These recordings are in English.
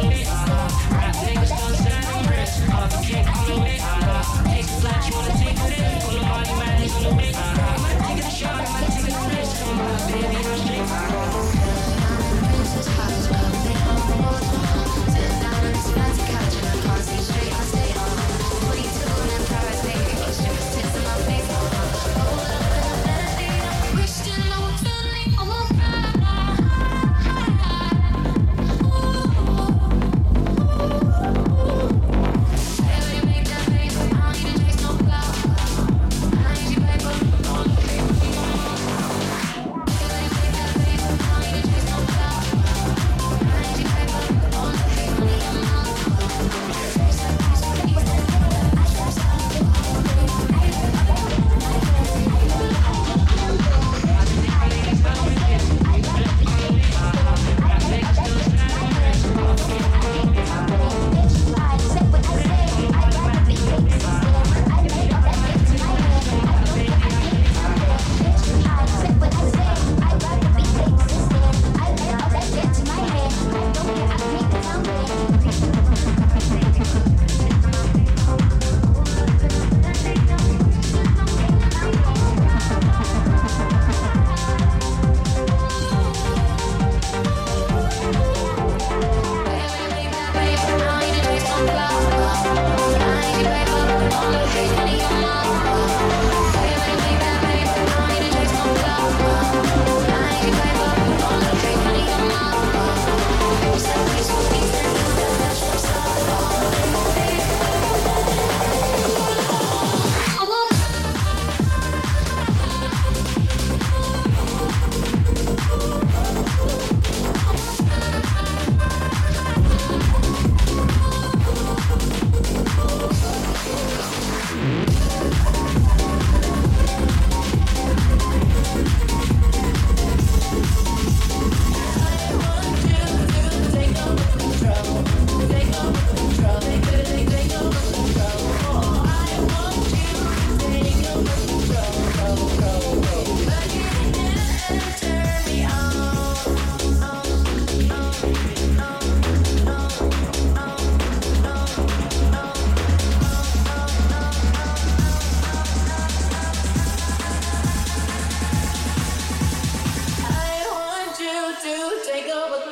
All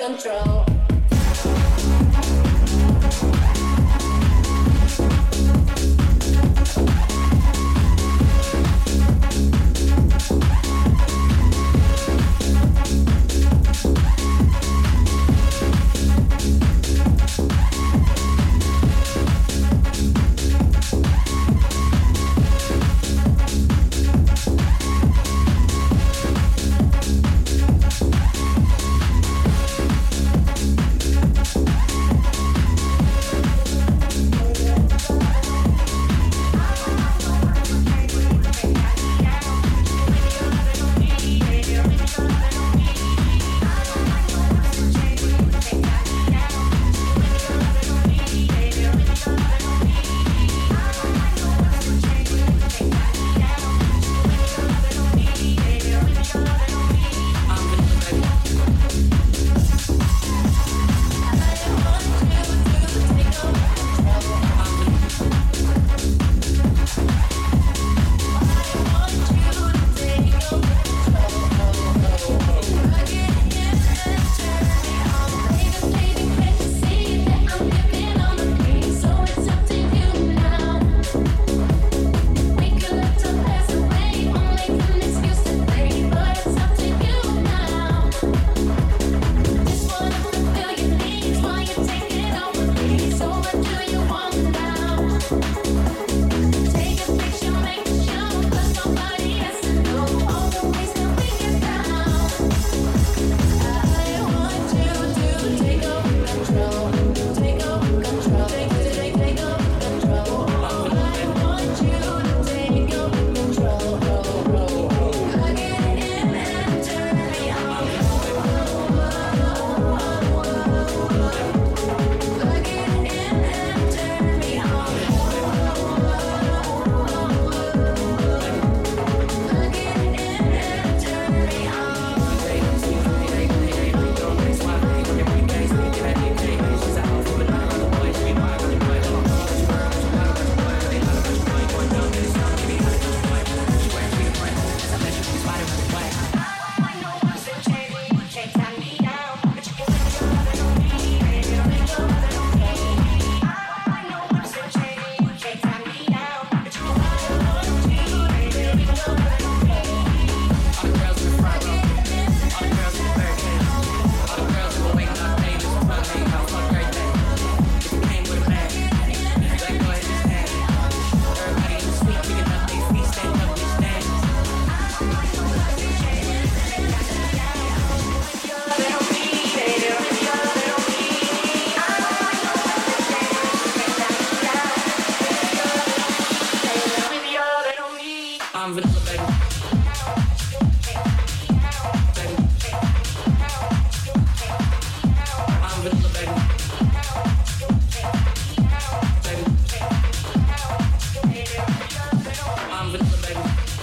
control.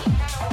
now.